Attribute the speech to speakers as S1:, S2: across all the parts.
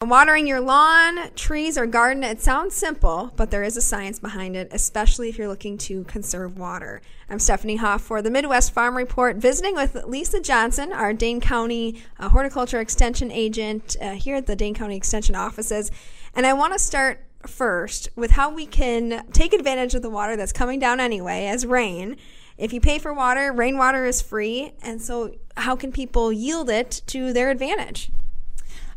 S1: Watering your lawn, trees, or garden, it sounds simple, but there is a science behind it, especially if you're looking to conserve water. I'm Stephanie Hoff for the Midwest Farm Report, visiting with Lisa Johnson, our Dane County uh, Horticulture Extension agent uh, here at the Dane County Extension offices. And I want to start first with how we can take advantage of the water that's coming down anyway as rain. If you pay for water, rainwater is free. And so, how can people yield it to their advantage?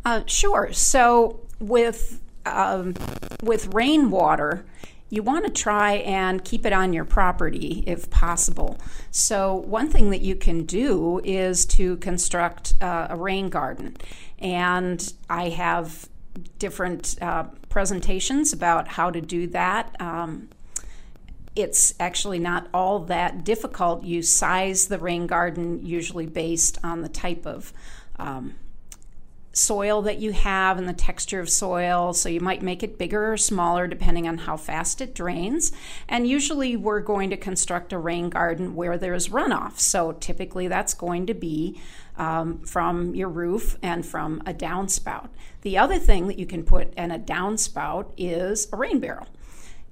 S2: Uh, sure. So with um, with rainwater, you want to try and keep it on your property if possible. So one thing that you can do is to construct uh, a rain garden, and I have different uh, presentations about how to do that. Um, it's actually not all that difficult. You size the rain garden usually based on the type of um, soil that you have and the texture of soil. So you might make it bigger or smaller depending on how fast it drains. And usually we're going to construct a rain garden where there's runoff. So typically that's going to be um, from your roof and from a downspout. The other thing that you can put in a downspout is a rain barrel.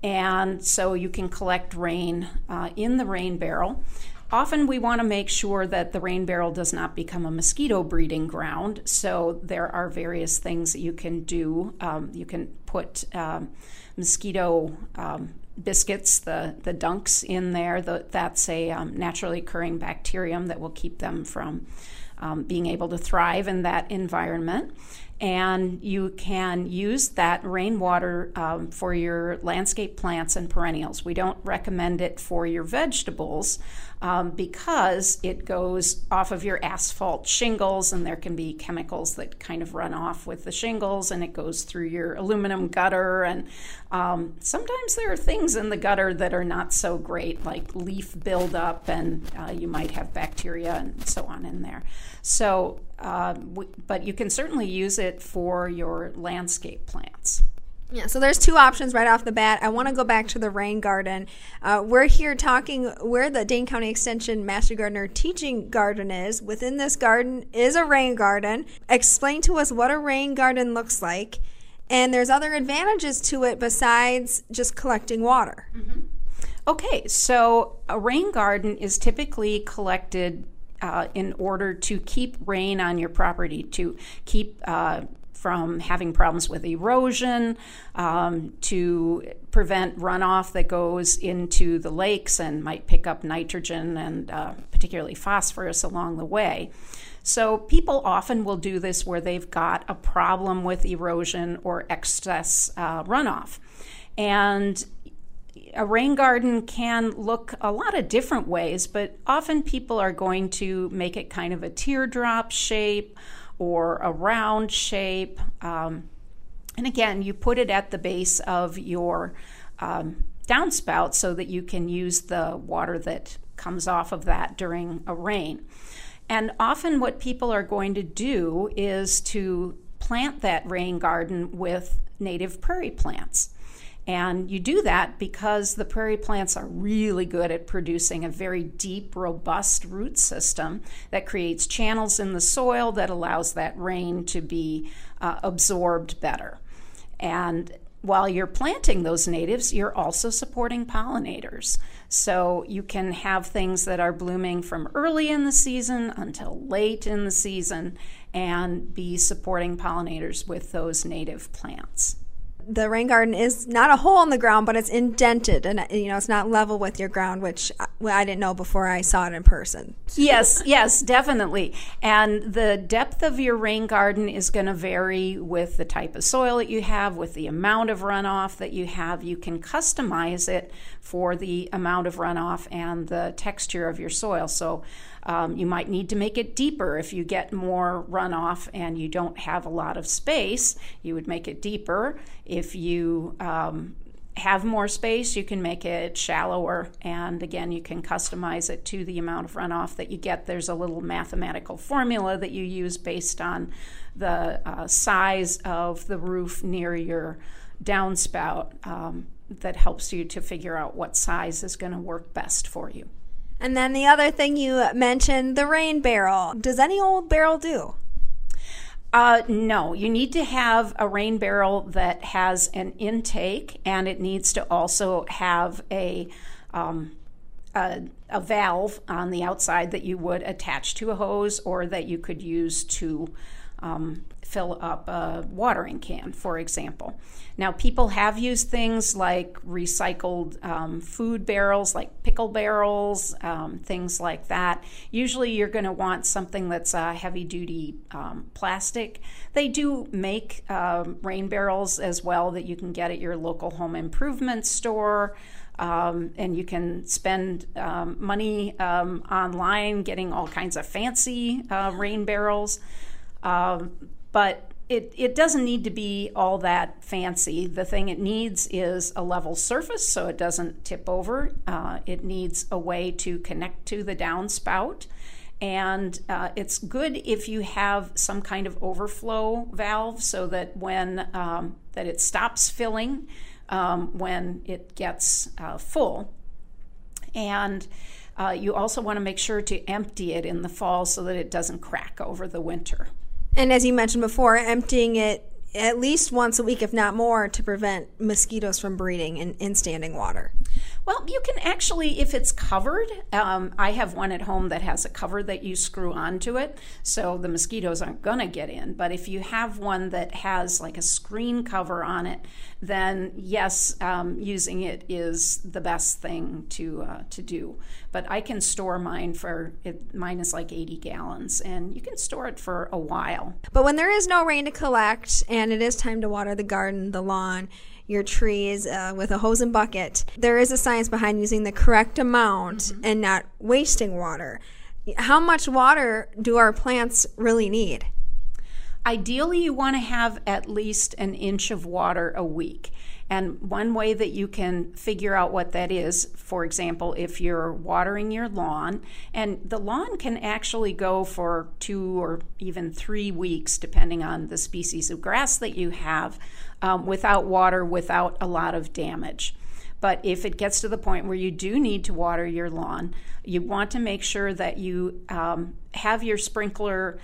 S2: And so you can collect rain uh, in the rain barrel. Often we want to make sure that the rain barrel does not become a mosquito breeding ground. So there are various things that you can do. Um, you can put um, mosquito um, biscuits, the, the dunks in there. The, that's a um, naturally occurring bacterium that will keep them from um, being able to thrive in that environment and you can use that rainwater um, for your landscape plants and perennials. We don't recommend it for your vegetables um, because it goes off of your asphalt shingles, and there can be chemicals that kind of run off with the shingles, and it goes through your aluminum gutter. And um, sometimes there are things in the gutter that are not so great, like leaf buildup, and uh, you might have bacteria and so on in there. So, uh, w- but you can certainly use it for your landscape plants.
S1: Yeah, so there's two options right off the bat. I want to go back to the rain garden. Uh, we're here talking where the Dane County Extension Master Gardener teaching garden is. Within this garden is a rain garden. Explain to us what a rain garden looks like. And there's other advantages to it besides just collecting water.
S2: Mm-hmm. Okay, so a rain garden is typically collected uh, in order to keep rain on your property, to keep uh, from having problems with erosion, um, to prevent runoff that goes into the lakes and might pick up nitrogen and uh, particularly phosphorus along the way. So, people often will do this where they've got a problem with erosion or excess uh, runoff. And a rain garden can look a lot of different ways, but often people are going to make it kind of a teardrop shape or a round shape. Um, and again, you put it at the base of your um, downspout so that you can use the water that comes off of that during a rain. And often, what people are going to do is to plant that rain garden with native prairie plants. And you do that because the prairie plants are really good at producing a very deep, robust root system that creates channels in the soil that allows that rain to be uh, absorbed better. And while you're planting those natives, you're also supporting pollinators. So you can have things that are blooming from early in the season until late in the season and be supporting pollinators with those native plants
S1: the rain garden is not a hole in the ground, but it's indented, and you know it's not level with your ground, which I, I didn't know before I saw it in person.
S2: yes, yes, definitely. And the depth of your rain garden is going to vary with the type of soil that you have, with the amount of runoff that you have. You can customize it for the amount of runoff and the texture of your soil. So um, you might need to make it deeper if you get more runoff and you don't have a lot of space. You would make it deeper. If you um, have more space, you can make it shallower. And again, you can customize it to the amount of runoff that you get. There's a little mathematical formula that you use based on the uh, size of the roof near your downspout um, that helps you to figure out what size is going to work best for you.
S1: And then the other thing you mentioned, the rain barrel. Does any old barrel do?
S2: Uh, no, you need to have a rain barrel that has an intake, and it needs to also have a, um, a, a valve on the outside that you would attach to a hose, or that you could use to um, fill up a watering can, for example. Now, people have used things like recycled um, food barrels, like pickle barrels, um, things like that. Usually, you're going to want something that's uh, heavy duty um, plastic. They do make um, rain barrels as well that you can get at your local home improvement store. Um, and you can spend um, money um, online getting all kinds of fancy uh, rain barrels. Um, but it, it doesn't need to be all that fancy. The thing it needs is a level surface so it doesn't tip over. Uh, it needs a way to connect to the downspout. And uh, it's good if you have some kind of overflow valve so that when um, that it stops filling um, when it gets uh, full. And uh, you also want to make sure to empty it in the fall so that it doesn't crack over the winter.
S1: And as you mentioned before, emptying it at least once a week, if not more, to prevent mosquitoes from breeding in, in standing water.
S2: Well, you can actually, if it's covered, um, I have one at home that has a cover that you screw onto it, so the mosquitoes aren't going to get in. But if you have one that has like a screen cover on it, then yes, um, using it is the best thing to uh, to do. But I can store mine for it. Mine is like 80 gallons, and you can store it for a while.
S1: But when there is no rain to collect, and it is time to water the garden, the lawn your trees uh, with a hose and bucket. There is a science behind using the correct amount mm-hmm. and not wasting water. How much water do our plants really need?
S2: Ideally, you want to have at least an inch of water a week. And one way that you can figure out what that is, for example, if you're watering your lawn, and the lawn can actually go for two or even three weeks, depending on the species of grass that you have, um, without water, without a lot of damage. But if it gets to the point where you do need to water your lawn, you want to make sure that you um, have your sprinkler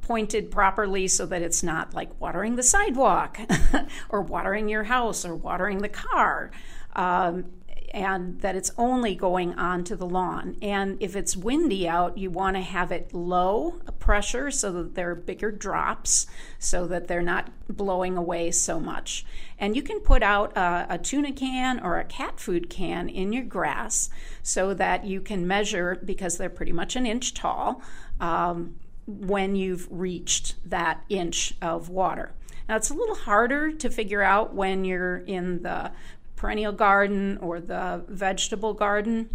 S2: pointed properly so that it's not like watering the sidewalk or watering your house or watering the car. Um, and that it's only going onto the lawn. And if it's windy out, you want to have it low pressure so that there are bigger drops so that they're not blowing away so much. And you can put out a, a tuna can or a cat food can in your grass so that you can measure, because they're pretty much an inch tall. Um, when you've reached that inch of water. Now, it's a little harder to figure out when you're in the perennial garden or the vegetable garden.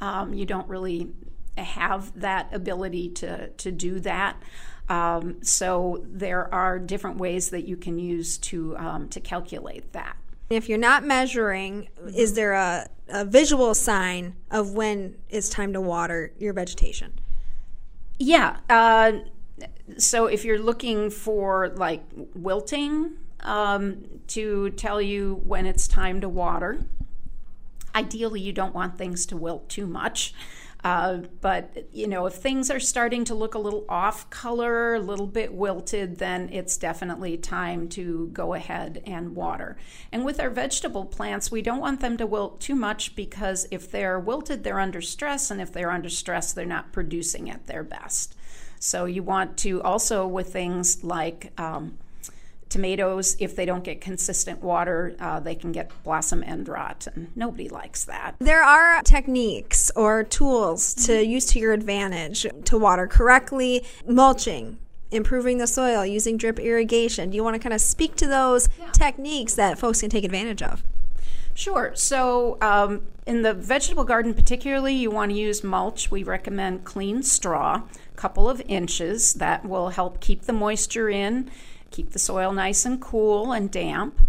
S2: Um, you don't really have that ability to, to do that. Um, so there are different ways that you can use to, um, to calculate that.
S1: If you're not measuring, is there a, a visual sign of when it's time to water your vegetation?
S2: Yeah. Uh, so if you're looking for like wilting um, to tell you when it's time to water, ideally you don't want things to wilt too much. Uh, but you know, if things are starting to look a little off color, a little bit wilted, then it's definitely time to go ahead and water. And with our vegetable plants, we don't want them to wilt too much because if they're wilted, they're under stress, and if they're under stress, they're not producing at their best. So you want to also with things like um, tomatoes, if they don't get consistent water, uh, they can get blossom end rot, and nobody likes that.
S1: There are techniques or tools to mm-hmm. use to your advantage to water correctly, mulching. Improving the soil, using drip irrigation. Do you want to kind of speak to those yeah. techniques that folks can take advantage of?
S2: Sure. So, um, in the vegetable garden, particularly, you want to use mulch. We recommend clean straw, a couple of inches. That will help keep the moisture in keep the soil nice and cool and damp.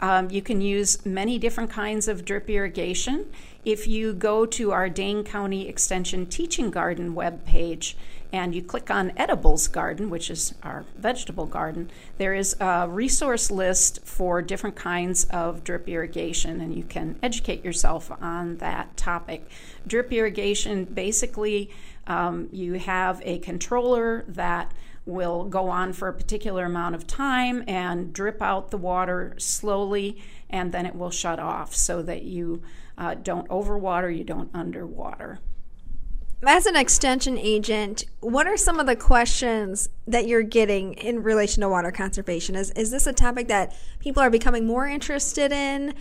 S2: Um, you can use many different kinds of drip irrigation. If you go to our Dane County Extension Teaching Garden webpage and you click on Edibles Garden, which is our vegetable garden, there is a resource list for different kinds of drip irrigation, and you can educate yourself on that topic. Drip irrigation basically, um, you have a controller that will go on for a particular amount of time and drip out the water slowly, and then it will shut off so that you uh, don't overwater, you don't underwater.
S1: As an extension agent, what are some of the questions that you're getting in relation to water conservation? Is, is this a topic that people are becoming more interested in?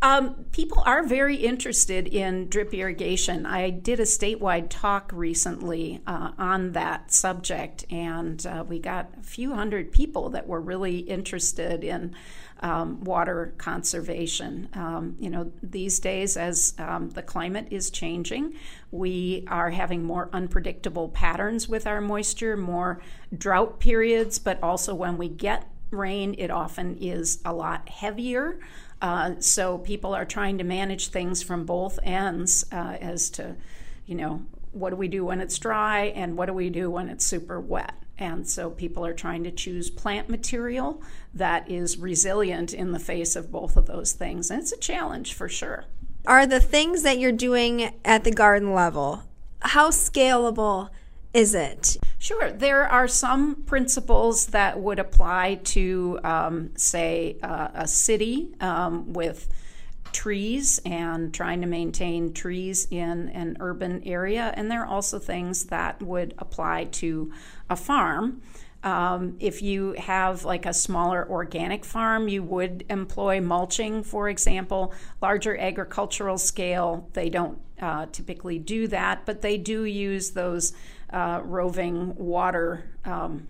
S2: Um, people are very interested in drip irrigation. I did a statewide talk recently uh, on that subject, and uh, we got a few hundred people that were really interested in um, water conservation. Um, you know, these days, as um, the climate is changing, we are having more unpredictable patterns with our moisture, more drought periods, but also when we get rain, it often is a lot heavier. Uh, so people are trying to manage things from both ends uh, as to, you know, what do we do when it's dry and what do we do when it's super wet. And so people are trying to choose plant material that is resilient in the face of both of those things. And it's a challenge for sure.
S1: Are the things that you're doing at the garden level, how scalable is it?
S2: Sure. There are some principles that would apply to, um, say, uh, a city um, with trees and trying to maintain trees in an urban area. And there are also things that would apply to a farm. Um, if you have like a smaller organic farm, you would employ mulching, for example. Larger agricultural scale, they don't uh, typically do that, but they do use those uh, roving water um,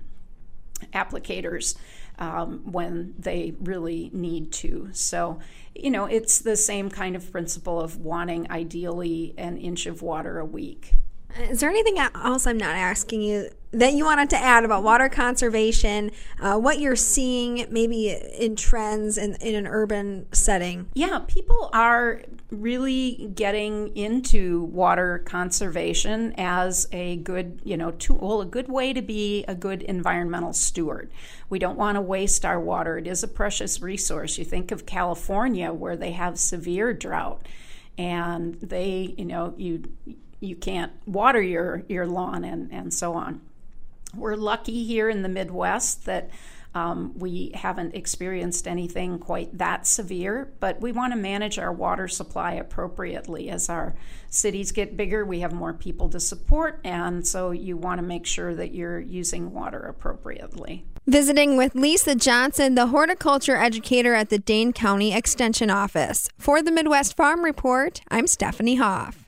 S2: applicators um, when they really need to. So, you know, it's the same kind of principle of wanting ideally an inch of water a week.
S1: Is there anything else I'm not asking you that you wanted to add about water conservation, uh, what you're seeing maybe in trends in, in an urban setting?
S2: Yeah, people are really getting into water conservation as a good, you know, tool, a good way to be a good environmental steward. We don't want to waste our water. It is a precious resource. You think of California where they have severe drought and they, you know, you you can't water your, your lawn and, and so on. We're lucky here in the Midwest that um, we haven't experienced anything quite that severe, but we want to manage our water supply appropriately. As our cities get bigger, we have more people to support, and so you want to make sure that you're using water appropriately.
S1: Visiting with Lisa Johnson, the horticulture educator at the Dane County Extension Office. For the Midwest Farm Report, I'm Stephanie Hoff.